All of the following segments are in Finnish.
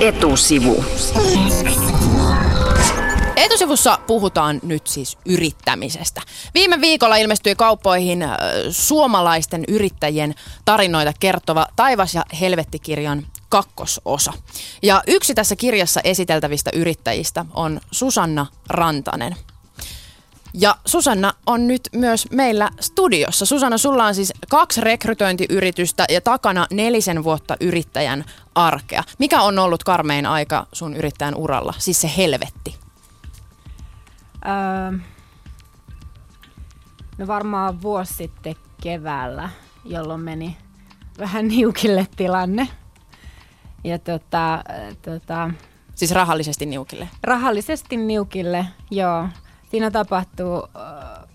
Etusivu. Etusivussa puhutaan nyt siis yrittämisestä. Viime viikolla ilmestyi kauppoihin suomalaisten yrittäjien tarinoita kertova Taivas ja helvettikirjan kakkososa. Ja yksi tässä kirjassa esiteltävistä yrittäjistä on Susanna Rantanen. Ja Susanna on nyt myös meillä studiossa. Susanna, sulla on siis kaksi rekrytointiyritystä ja takana nelisen vuotta yrittäjän arkea. Mikä on ollut karmein aika sun yrittäjän uralla? Siis se helvetti. Öö, no varmaan vuosi sitten keväällä, jolloin meni vähän niukille tilanne. Ja tota, tota, Siis rahallisesti niukille. rahallisesti niukille, joo. Siinä tapahtuu, äh,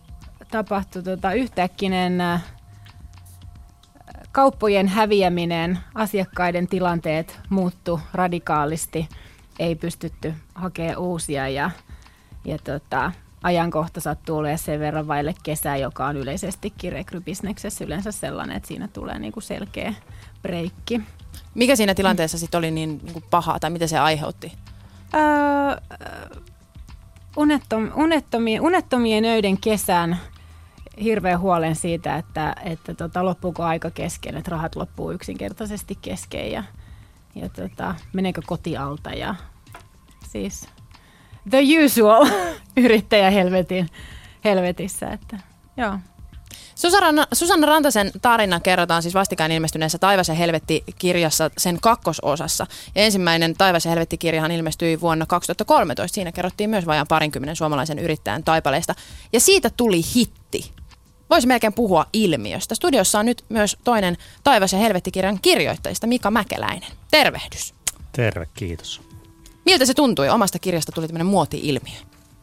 tapahtuu tota yhtäkkinen äh, kauppojen häviäminen, asiakkaiden tilanteet muuttu radikaalisti, ei pystytty hakemaan uusia ja, ja tota, ajankohta sattuu olemaan sen verran vaille kesää, joka on yleisestikin rekrybisneksessä yleensä sellainen, että siinä tulee niinku selkeä breikki. Mikä siinä tilanteessa sitten oli niin, niin pahaa tai mitä se aiheutti? Öö, unettom, unettomien, unettomien öiden kesän hirveän huolen siitä, että, että tota, loppuuko aika kesken, että rahat loppuu yksinkertaisesti kesken ja, ja tota, meneekö koti alta ja siis the usual yrittäjä helvetin, helvetissä, että joo. Susanna, Susanna Rantasen tarina kerrotaan siis vastikään ilmestyneessä Taivas ja helvetti-kirjassa sen kakkososassa. Ja ensimmäinen Taivas ja helvetti-kirjahan ilmestyi vuonna 2013. Siinä kerrottiin myös vajaan parinkymmenen suomalaisen yrittäjän taipaleista. Ja siitä tuli hitti. Voisi melkein puhua ilmiöstä. Studiossa on nyt myös toinen Taivas ja helvetti-kirjan kirjoittajista, Mika Mäkeläinen. Tervehdys. Terve, kiitos. Miltä se tuntui? Omasta kirjasta tuli tämmöinen muoti-ilmiö.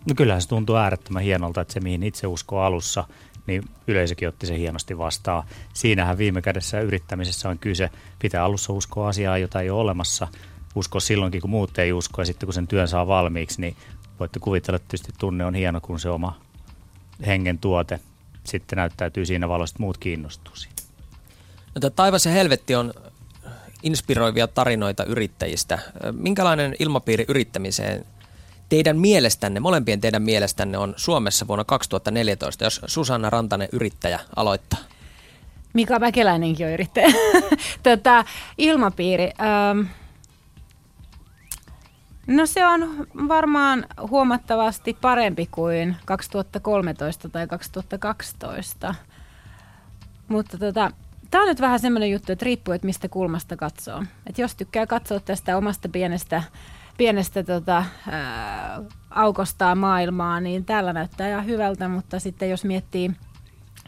No kyllähän se tuntuu äärettömän hienolta, että se mihin itse uskoo alussa, niin yleisökin otti se hienosti vastaan. Siinähän viime kädessä yrittämisessä on kyse. Pitää alussa uskoa asiaa, jota ei ole olemassa. Uskoa silloinkin, kun muut ei usko. Ja sitten kun sen työn saa valmiiksi, niin voitte kuvitella, että tietysti tunne on hieno, kun se oma hengen tuote sitten näyttäytyy siinä valossa, että muut kiinnostuu siitä. No, Taivas ja helvetti on inspiroivia tarinoita yrittäjistä. Minkälainen ilmapiiri yrittämiseen teidän mielestänne, molempien teidän mielestänne on Suomessa vuonna 2014, jos Susanna Rantanen yrittäjä aloittaa? Mika Mäkeläinenkin on yrittäjä. tota, ilmapiiri. Ähm, no se on varmaan huomattavasti parempi kuin 2013 tai 2012. Mutta tota, tämä on nyt vähän semmoinen juttu, että riippuu, että mistä kulmasta katsoo. Et jos tykkää katsoa tästä omasta pienestä, pienestä tota, ää, aukostaa maailmaa, niin täällä näyttää ihan hyvältä, mutta sitten jos miettii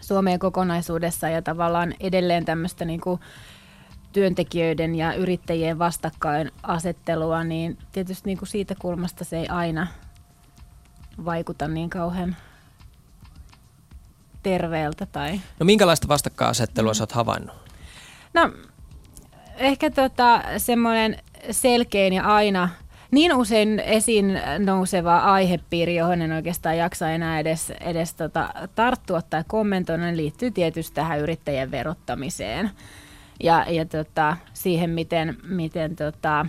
Suomeen kokonaisuudessa ja tavallaan edelleen tämmöistä niin kuin työntekijöiden ja yrittäjien vastakkainasettelua, niin tietysti niin kuin siitä kulmasta se ei aina vaikuta niin kauhean terveeltä. Tai... No minkälaista vastakkainasettelua mm. sä oot havainnut? No ehkä tota, semmoinen selkein ja aina niin usein esiin nouseva aihepiiri, johon en oikeastaan jaksa enää edes, edes tota, tarttua tai kommentoida, niin liittyy tietysti tähän yrittäjien verottamiseen. Ja, ja tota, siihen, miten, miten, tota,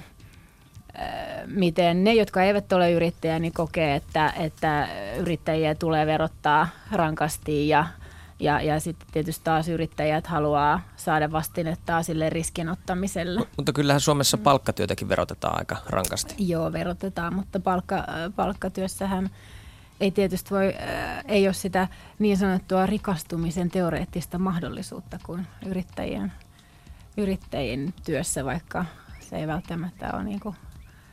miten ne, jotka eivät ole yrittäjiä, niin kokee, että, että yrittäjiä tulee verottaa rankasti ja, ja, ja sitten tietysti taas yrittäjät haluaa saada vastinetta sille riskinottamiselle. Mutta kyllähän Suomessa palkkatyötäkin verotetaan aika rankasti. Joo, verotetaan, mutta palkka, palkkatyössähän ei tietysti voi, ei ole sitä niin sanottua rikastumisen teoreettista mahdollisuutta kuin yrittäjien, yrittäjien työssä, vaikka se ei välttämättä ole niin kuin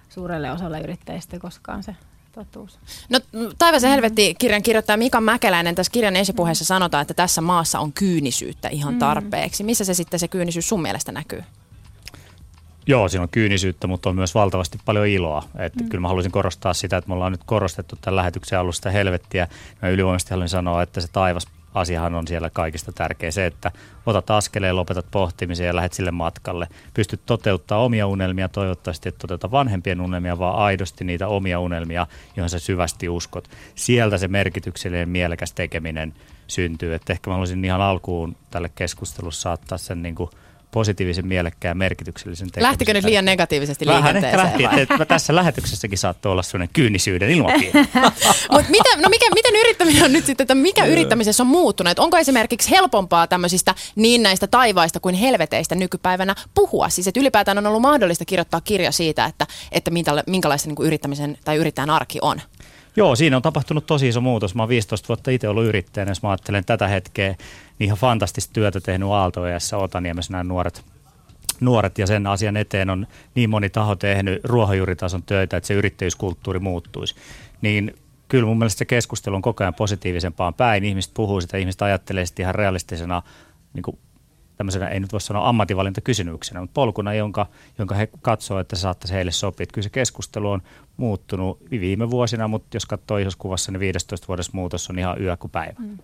suurelle osalle yrittäjistä koskaan se totuus. No Taivas ja helvetti kirjan kirjoittaa Mika Mäkeläinen. Tässä kirjan esipuheessa sanotaan, että tässä maassa on kyynisyyttä ihan tarpeeksi. Missä se sitten se kyynisyys sun mielestä näkyy? Joo, siinä on kyynisyyttä, mutta on myös valtavasti paljon iloa. Että mm. Kyllä mä haluaisin korostaa sitä, että me ollaan nyt korostettu tämän lähetyksen alusta helvettiä. Mä ylivoimaisesti haluan sanoa, että se taivas asiahan on siellä kaikista tärkeä. Se, että otat askeleen, lopetat pohtimisen ja lähdet sille matkalle. Pystyt toteuttaa omia unelmia, toivottavasti et toteuta vanhempien unelmia, vaan aidosti niitä omia unelmia, joihin sä syvästi uskot. Sieltä se merkityksellinen mielekäs tekeminen syntyy. Että ehkä mä haluaisin ihan alkuun tälle keskustelussa saattaa sen niin kuin positiivisen, mielekkään, merkityksellisen tekemisen. Lähtikö nyt liian negatiivisesti Vähän liikenteeseen? ehkä lähti, että, että tässä lähetyksessäkin saattoi olla sellainen kyynisyyden ilmapiiri. Mut mitä, no mikä, miten yrittäminen on nyt sitten, että mikä yrittämisessä on muuttunut? Et onko esimerkiksi helpompaa tämmöisistä niin näistä taivaista kuin helveteistä nykypäivänä puhua? Siis että ylipäätään on ollut mahdollista kirjoittaa kirja siitä, että, että minkälaista niin kuin yrittämisen tai yrittäjän arki on. Joo, siinä on tapahtunut tosi iso muutos. Mä oon 15 vuotta itse ollut yrittäjänä, jos mä ajattelen tätä hetkeä, niin ihan fantastista työtä tehnyt Aaltoajassa Otaniemessä nämä nuoret, nuoret ja sen asian eteen on niin moni taho tehnyt ruohonjuuritason töitä, että se yrittäjyyskulttuuri muuttuisi. Niin kyllä mun mielestä se keskustelu on koko ajan positiivisempaan päin. Ihmiset puhuu sitä, ihmiset ajattelee sitä ihan realistisena niin kuin tämmöisenä, ei nyt voi sanoa ammatinvalintakysymyksenä, mutta polkuna, jonka, jonka he katsoo, että se saattaisi heille sopia. Että kyllä se keskustelu on muuttunut viime vuosina, mutta jos katsoo isossa kuvassa, niin 15 vuodessa muutos on ihan yö kuin päivä. Mm.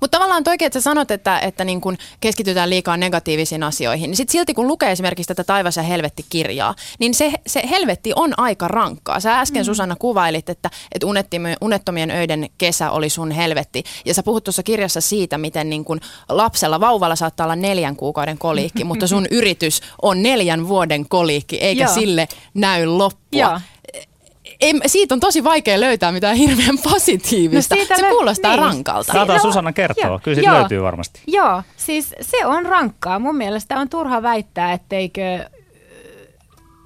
Mutta tavallaan toikin, että sä sanot, että, että niin kun keskitytään liikaa negatiivisiin asioihin, niin sit silti kun lukee esimerkiksi tätä Taivas ja helvetti-kirjaa, niin se, se helvetti on aika rankkaa. Sä äsken mm. Susanna kuvailit, että, että unettomien öiden kesä oli sun helvetti. Ja sä puhut tuossa kirjassa siitä, miten niin kun lapsella, vauvalla saattaa olla neljän kuukauden koliikki, mutta sun yritys on neljän vuoden koliikki, eikä Joo. sille näy loppua. Joo ei, siitä on tosi vaikea löytää mitään hirveän positiivista. No se lö- kuulostaa niin. rankalta. Saattaa Susanna kertoa, joo, kyllä siitä löytyy varmasti. Joo, siis se on rankkaa. Mun mielestä on turha väittää, etteikö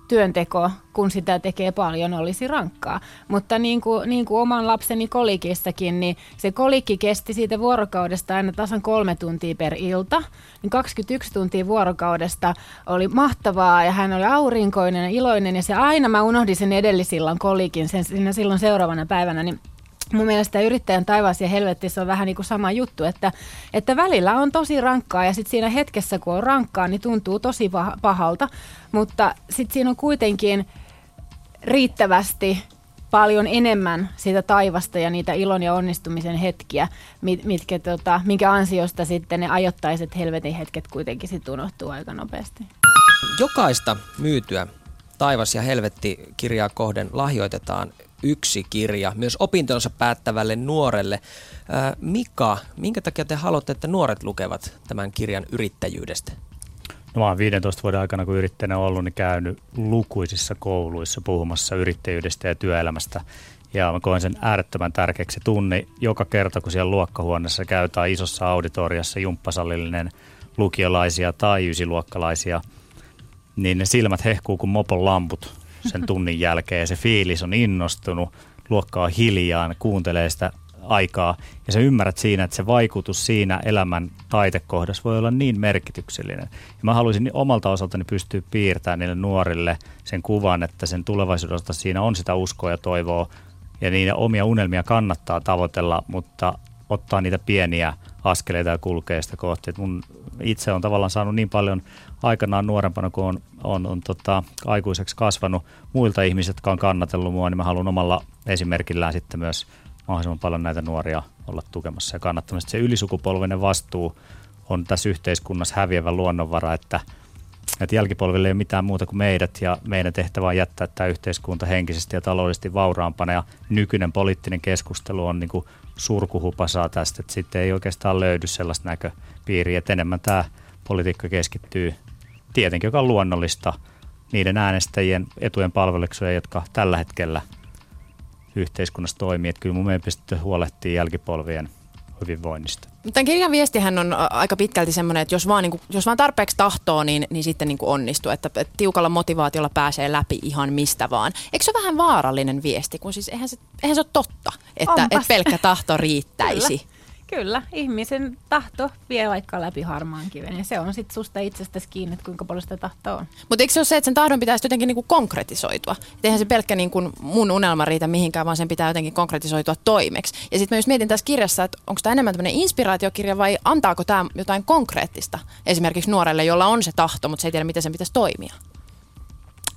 työnteko, kun sitä tekee paljon, olisi rankkaa. Mutta niin kuin, niin kuin oman lapseni kolikissakin, niin se kolikki kesti siitä vuorokaudesta aina tasan kolme tuntia per ilta. Niin 21 tuntia vuorokaudesta oli mahtavaa ja hän oli aurinkoinen ja iloinen ja se aina mä unohdin sen edellisillan kolikin sen, siinä silloin seuraavana päivänä, niin Mun mielestä yrittäjän taivas ja helvetti on vähän niin kuin sama juttu, että, että välillä on tosi rankkaa ja sitten siinä hetkessä kun on rankkaa, niin tuntuu tosi pahalta, mutta sitten siinä on kuitenkin riittävästi paljon enemmän siitä taivasta ja niitä ilon ja onnistumisen hetkiä, mitkä, tota, minkä ansiosta sitten ne ajoittaiset helvetin hetket kuitenkin sitten unohtuu aika nopeasti. Jokaista myytyä Taivas ja helvetti kirjaa kohden lahjoitetaan yksi kirja myös opintonsa päättävälle nuorelle. Mika, minkä takia te haluatte, että nuoret lukevat tämän kirjan yrittäjyydestä? No mä oon 15 vuoden aikana, kun yrittäjänä ollut, niin käynyt lukuisissa kouluissa puhumassa yrittäjyydestä ja työelämästä. Ja mä koen sen äärettömän tärkeäksi tunni joka kerta, kun siellä luokkahuoneessa käytetään isossa auditoriassa jumppasallillinen lukiolaisia tai ysiluokkalaisia, niin ne silmät hehkuu kuin mopon lamput sen tunnin jälkeen ja se fiilis on innostunut, luokka on hiljaa, kuuntelee sitä aikaa ja sä ymmärrät siinä, että se vaikutus siinä elämän taitekohdassa voi olla niin merkityksellinen. Ja mä haluaisin omalta osaltani pystyä piirtämään niille nuorille sen kuvan, että sen tulevaisuudesta siinä on sitä uskoa ja toivoa ja niitä omia unelmia kannattaa tavoitella, mutta ottaa niitä pieniä askeleita ja kulkee sitä kohti. Et mun itse on tavallaan saanut niin paljon aikanaan nuorempana, kun on, on, on tota, aikuiseksi kasvanut muilta ihmisiltä, jotka on kannatellut mua, niin mä haluan omalla esimerkillään sitten myös mahdollisimman paljon näitä nuoria olla tukemassa ja kannattamassa. Se ylisukupolvinen vastuu on tässä yhteiskunnassa häviävä luonnonvara, että, että jälkipolville ei ole mitään muuta kuin meidät ja meidän tehtävä on jättää tämä yhteiskunta henkisesti ja taloudellisesti vauraampana ja nykyinen poliittinen keskustelu on niin kuin surkuhupasaa tästä, että sitten ei oikeastaan löydy sellaista näköpiiriä, että enemmän tämä politiikka keskittyy tietenkin, joka on luonnollista niiden äänestäjien etujen palvelukseen, jotka tällä hetkellä yhteiskunnassa toimii. Että kyllä mun mielestä huolehtii jälkipolvien hyvinvoinnista. Tämän kirjan viestihän on aika pitkälti semmoinen, että jos vaan, niin kuin, jos vaan tarpeeksi tahtoo, niin, niin sitten niin kuin onnistuu. Että, että tiukalla motivaatiolla pääsee läpi ihan mistä vaan. Eikö se ole vähän vaarallinen viesti, kun siis eihän se, eihän se ole totta, että, että pelkkä tahto riittäisi. Kyllä. Kyllä, ihmisen tahto vie vaikka läpi harmaan kiven ja se on sitten susta itsestäsi kiinni, että kuinka paljon sitä tahtoa on. Mutta eikö se ole se, että sen tahdon pitäisi jotenkin niinku konkretisoitua? Et eihän se pelkkä niinku mun unelma riitä mihinkään, vaan sen pitää jotenkin konkretisoitua toimeksi. Ja sitten mä just mietin tässä kirjassa, että onko tämä enemmän tämmöinen inspiraatiokirja vai antaako tämä jotain konkreettista esimerkiksi nuorelle, jolla on se tahto, mutta se ei tiedä, miten sen pitäisi toimia?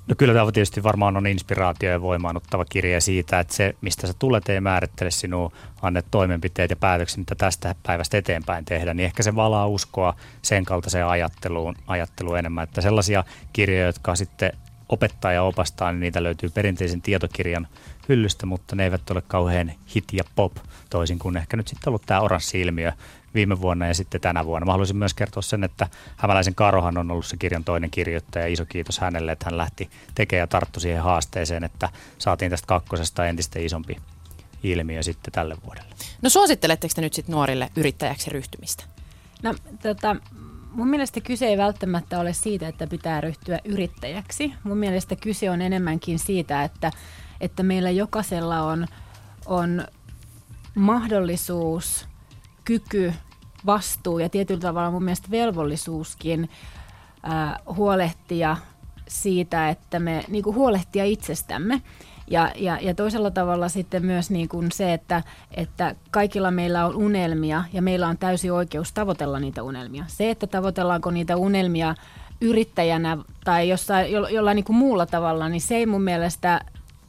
No kyllä tämä tietysti varmaan on inspiraatio ja voimaanottava kirja siitä, että se, mistä sä tulet, ei määrittele sinua annet toimenpiteet ja päätökset, mitä tästä päivästä eteenpäin tehdä, niin ehkä se valaa uskoa sen kaltaiseen ajatteluun, ajatteluun enemmän. Että sellaisia kirjoja, jotka sitten opettaa ja opastaa, niin niitä löytyy perinteisen tietokirjan hyllystä, mutta ne eivät ole kauhean hit ja pop, toisin kuin ehkä nyt sitten ollut tämä oranssi-ilmiö viime vuonna ja sitten tänä vuonna. Mä haluaisin myös kertoa sen, että Hämäläisen Karohan on ollut se kirjan toinen kirjoittaja. Iso kiitos hänelle, että hän lähti tekemään ja tarttu siihen haasteeseen, että saatiin tästä kakkosesta entistä isompi ilmiö sitten tälle vuodelle. No suositteletteko te nyt sitten nuorille yrittäjäksi ryhtymistä? No tota, mun mielestä kyse ei välttämättä ole siitä, että pitää ryhtyä yrittäjäksi. Mun mielestä kyse on enemmänkin siitä, että, että meillä jokaisella on, on mahdollisuus, kyky, vastuu ja tietyllä tavalla mun mielestä velvollisuuskin ää, huolehtia siitä, että me niin kuin huolehtia itsestämme. Ja, ja, ja toisella tavalla sitten myös niin kuin se, että, että kaikilla meillä on unelmia ja meillä on täysi oikeus tavoitella niitä unelmia. Se, että tavoitellaanko niitä unelmia yrittäjänä tai jossain, jo, jollain niin kuin muulla tavalla, niin se ei mun mielestä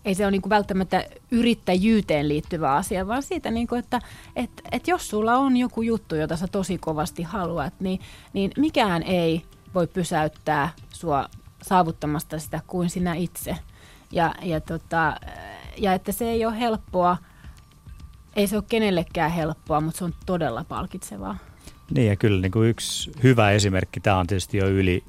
ei se ole niin kuin välttämättä yrittäjyyteen liittyvä asia, vaan siitä, niin kuin, että et, et jos sulla on joku juttu, jota sä tosi kovasti haluat, niin, niin mikään ei voi pysäyttää sua saavuttamasta sitä kuin sinä itse. Ja, ja, tota, ja että se ei ole helppoa, ei se ole kenellekään helppoa, mutta se on todella palkitsevaa. Niin ja kyllä niin kuin yksi hyvä esimerkki, tämä on tietysti jo yli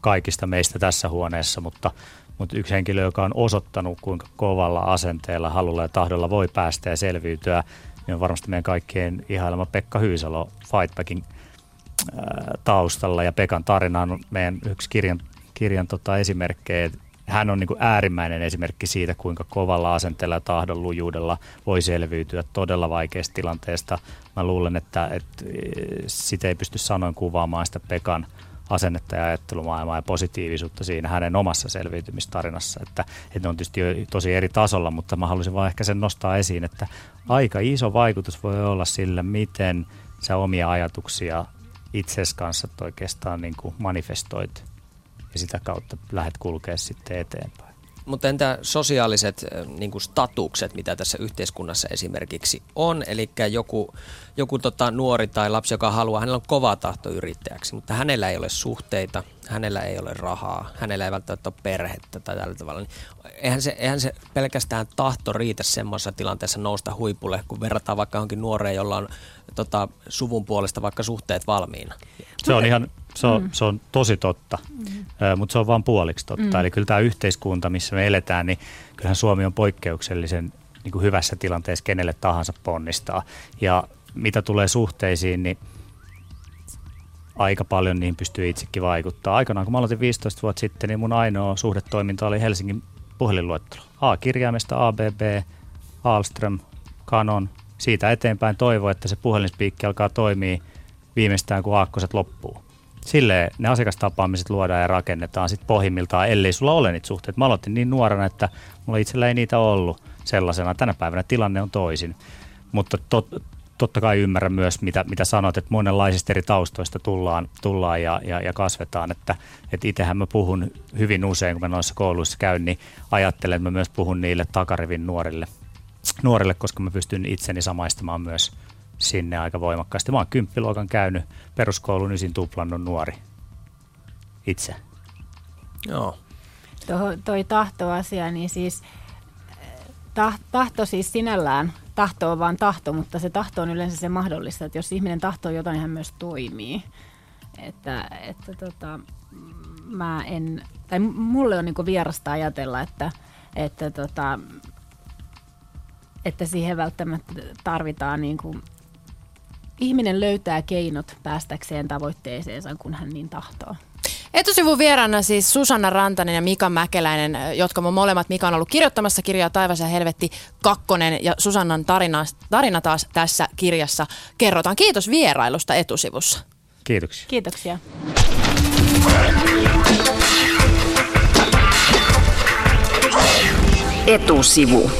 kaikista meistä tässä huoneessa, mutta, mutta yksi henkilö, joka on osoittanut, kuinka kovalla asenteella, halulla ja tahdolla voi päästä ja selviytyä, niin on varmasti meidän kaikkien ihailema Pekka Hyysalo Fightbackin taustalla. Ja Pekan tarina on meidän yksi kirjan, kirjan tota esimerkkejä, hän on niin kuin äärimmäinen esimerkki siitä, kuinka kovalla asenteella ja tahdon lujuudella voi selviytyä todella vaikeasta tilanteesta. Mä luulen, että, että sitä ei pysty sanoin kuvaamaan sitä Pekan asennetta ja ajattelumaailmaa ja positiivisuutta siinä hänen omassa selviytymistarinassa. Että, että ne on tietysti jo tosi eri tasolla, mutta mä haluaisin vaan ehkä sen nostaa esiin, että aika iso vaikutus voi olla sillä, miten sä omia ajatuksia itses kanssa oikeastaan niin kuin manifestoit ja sitä kautta lähdet kulkea sitten eteenpäin. Mutta entä sosiaaliset niin kuin statukset, mitä tässä yhteiskunnassa esimerkiksi on? Eli joku, joku tota, nuori tai lapsi, joka haluaa, hänellä on kova tahto yrittäjäksi, mutta hänellä ei ole suhteita, hänellä ei ole rahaa, hänellä ei välttämättä ole perhettä tai tällä tavalla. Niin eihän, se, eihän se pelkästään tahto riitä semmoisessa tilanteessa nousta huipulle, kun verrataan vaikka johonkin nuoreen, jolla on tota, suvun puolesta vaikka suhteet valmiina. Se on ihan se on, mm. se on tosi totta, mm. mutta se on vain puoliksi totta. Mm. Eli kyllä tämä yhteiskunta, missä me eletään, niin kyllähän Suomi on poikkeuksellisen niin kuin hyvässä tilanteessa kenelle tahansa ponnistaa. Ja mitä tulee suhteisiin, niin aika paljon niin pystyy itsekin vaikuttaa. Aikanaan, kun mä aloitin 15 vuotta sitten, niin mun ainoa suhdetoiminta oli Helsingin puhelinluettelo. A-kirjaimesta ABB, Alström, Canon. Siitä eteenpäin toivo, että se puhelinspiikki alkaa toimia viimeistään, kun aakkoset loppuu. Sille ne asiakastapaamiset luodaan ja rakennetaan sitten pohjimmiltaan, ellei sulla ole niitä suhteita. Mä aloitin niin nuorena, että mulla itsellä ei niitä ollut sellaisena. Tänä päivänä tilanne on toisin. Mutta tot, totta kai ymmärrän myös, mitä, mitä sanoit, että monenlaisista eri taustoista tullaan, tullaan ja, ja, ja kasvetaan. Että, että itsehän mä puhun hyvin usein, kun mä noissa kouluissa käyn, niin ajattelen, että mä myös puhun niille takarivin nuorille, nuorille koska mä pystyn itseni samaistamaan myös sinne aika voimakkaasti. Mä oon kymppiluokan käynyt peruskoulun ysin tuplannut nuori itse. Joo. Tuo, toi tahtoasia, niin siis tahto siis sinällään, tahto on vaan tahto, mutta se tahto on yleensä se mahdollista, että jos ihminen tahtoo jotain, niin hän myös toimii. Että, että tota, mä en, tai mulle on niinku vierasta ajatella, että, että, tota, että siihen välttämättä tarvitaan niinku ihminen löytää keinot päästäkseen tavoitteeseensa, kun hän niin tahtoo. Etusivun vieraana siis Susanna Rantanen ja Mika Mäkeläinen, jotka mun molemmat Mika on ollut kirjoittamassa kirjaa Taivas ja helvetti kakkonen ja Susannan tarina, tarina taas tässä kirjassa kerrotaan. Kiitos vierailusta etusivussa. Kiitoksia. Kiitoksia. Etusivu.